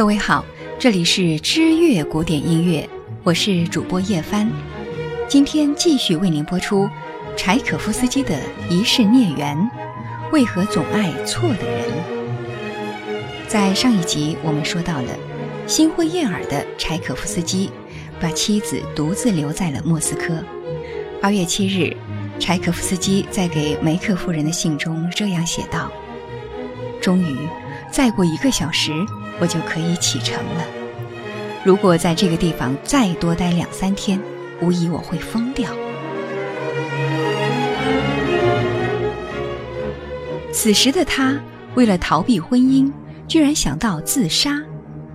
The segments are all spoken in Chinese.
各位好，这里是知乐古典音乐，我是主播叶帆。今天继续为您播出柴可夫斯基的《一世孽缘》，为何总爱错的人？在上一集我们说到了心灰意耳的柴可夫斯基，把妻子独自留在了莫斯科。二月七日，柴可夫斯基在给梅克夫人的信中这样写道：“终于，再过一个小时。”我就可以启程了。如果在这个地方再多待两三天，无疑我会疯掉。此时的他，为了逃避婚姻，居然想到自杀，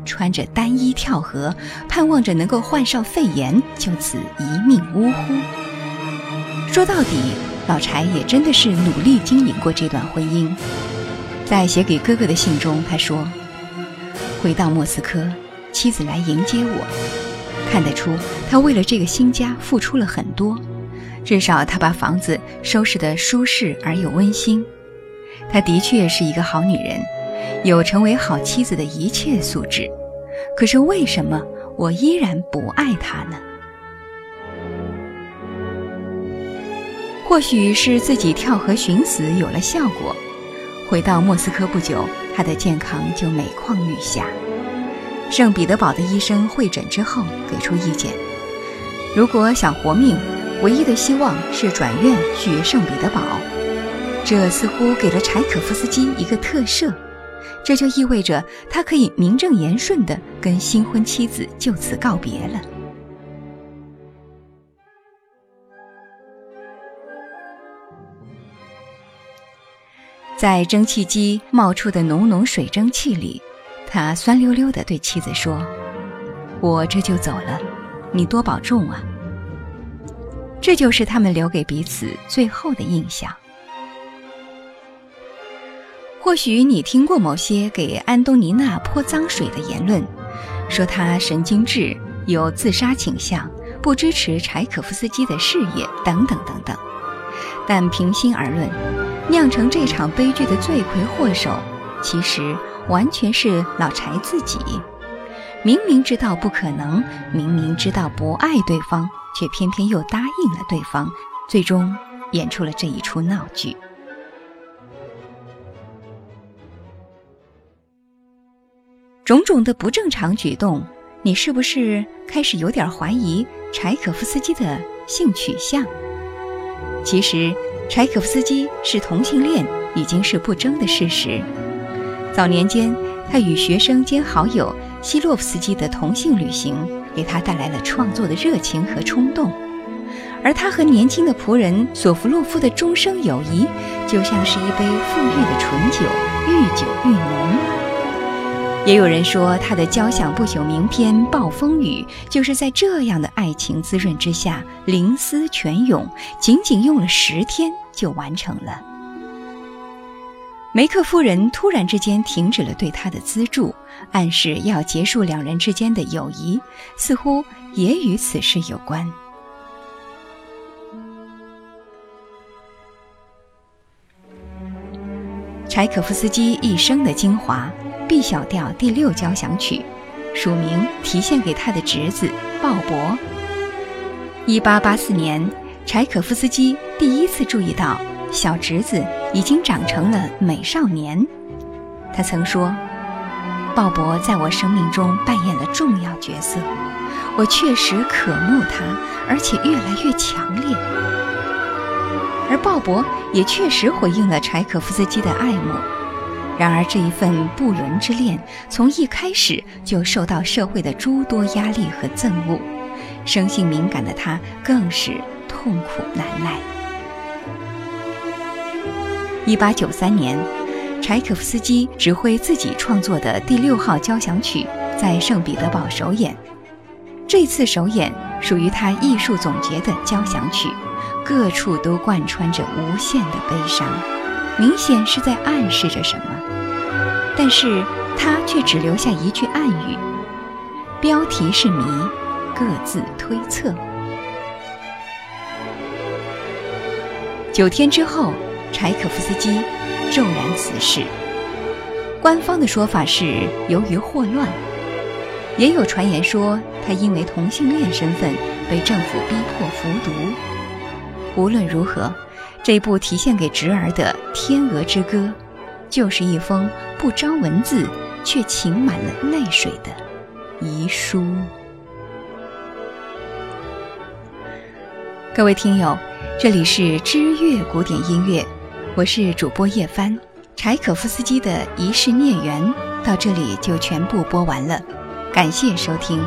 穿着单衣跳河，盼望着能够患上肺炎，就此一命呜呼。说到底，老柴也真的是努力经营过这段婚姻。在写给哥哥的信中，他说。回到莫斯科，妻子来迎接我，看得出他为了这个新家付出了很多。至少他把房子收拾得舒适而又温馨。她的确是一个好女人，有成为好妻子的一切素质。可是为什么我依然不爱她呢？或许是自己跳河寻死有了效果。回到莫斯科不久。他的健康就每况愈下。圣彼得堡的医生会诊之后给出意见：如果想活命，唯一的希望是转院去圣彼得堡。这似乎给了柴可夫斯基一个特赦，这就意味着他可以名正言顺地跟新婚妻子就此告别了。在蒸汽机冒出的浓浓水蒸气里，他酸溜溜地对妻子说：“我这就走了，你多保重啊。”这就是他们留给彼此最后的印象。或许你听过某些给安东尼娜泼脏水的言论，说她神经质、有自杀倾向、不支持柴可夫斯基的事业等等等等。但平心而论，酿成这场悲剧的罪魁祸首，其实完全是老柴自己。明明知道不可能，明明知道不爱对方，却偏偏又答应了对方，最终演出了这一出闹剧。种种的不正常举动，你是不是开始有点怀疑柴可夫斯基的性取向？其实。柴可夫斯基是同性恋已经是不争的事实。早年间，他与学生兼好友希洛夫斯基的同性旅行，给他带来了创作的热情和冲动；而他和年轻的仆人索弗洛夫的终生友谊，就像是一杯馥郁的醇酒，愈久愈浓。也有人说，他的交响不朽名篇《暴风雨》就是在这样的爱情滋润之下，灵思泉涌，仅仅用了十天就完成了。梅克夫人突然之间停止了对他的资助，暗示要结束两人之间的友谊，似乎也与此事有关。柴可夫斯基一生的精华。B 小调第六交响曲，署名题献给他的侄子鲍勃。一八八四年，柴可夫斯基第一次注意到小侄子已经长成了美少年。他曾说：“鲍勃在我生命中扮演了重要角色，我确实渴慕他，而且越来越强烈。”而鲍勃也确实回应了柴可夫斯基的爱慕。然而，这一份不伦之恋从一开始就受到社会的诸多压力和憎恶，生性敏感的他更是痛苦难耐。一八九三年，柴可夫斯基指挥自己创作的第六号交响曲在圣彼得堡首演。这次首演属于他艺术总结的交响曲，各处都贯穿着无限的悲伤，明显是在暗示着什么。但是他却只留下一句暗语，标题是谜，各自推测。九天之后，柴可夫斯基骤然辞世。官方的说法是由于霍乱，也有传言说他因为同性恋身份被政府逼迫服毒。无论如何，这部体现给侄儿的《天鹅之歌》，就是一封不招文字却噙满了泪水的遗书。各位听友，这里是知乐古典音乐，我是主播叶帆。柴可夫斯基的《一世孽缘》到这里就全部播完了，感谢收听。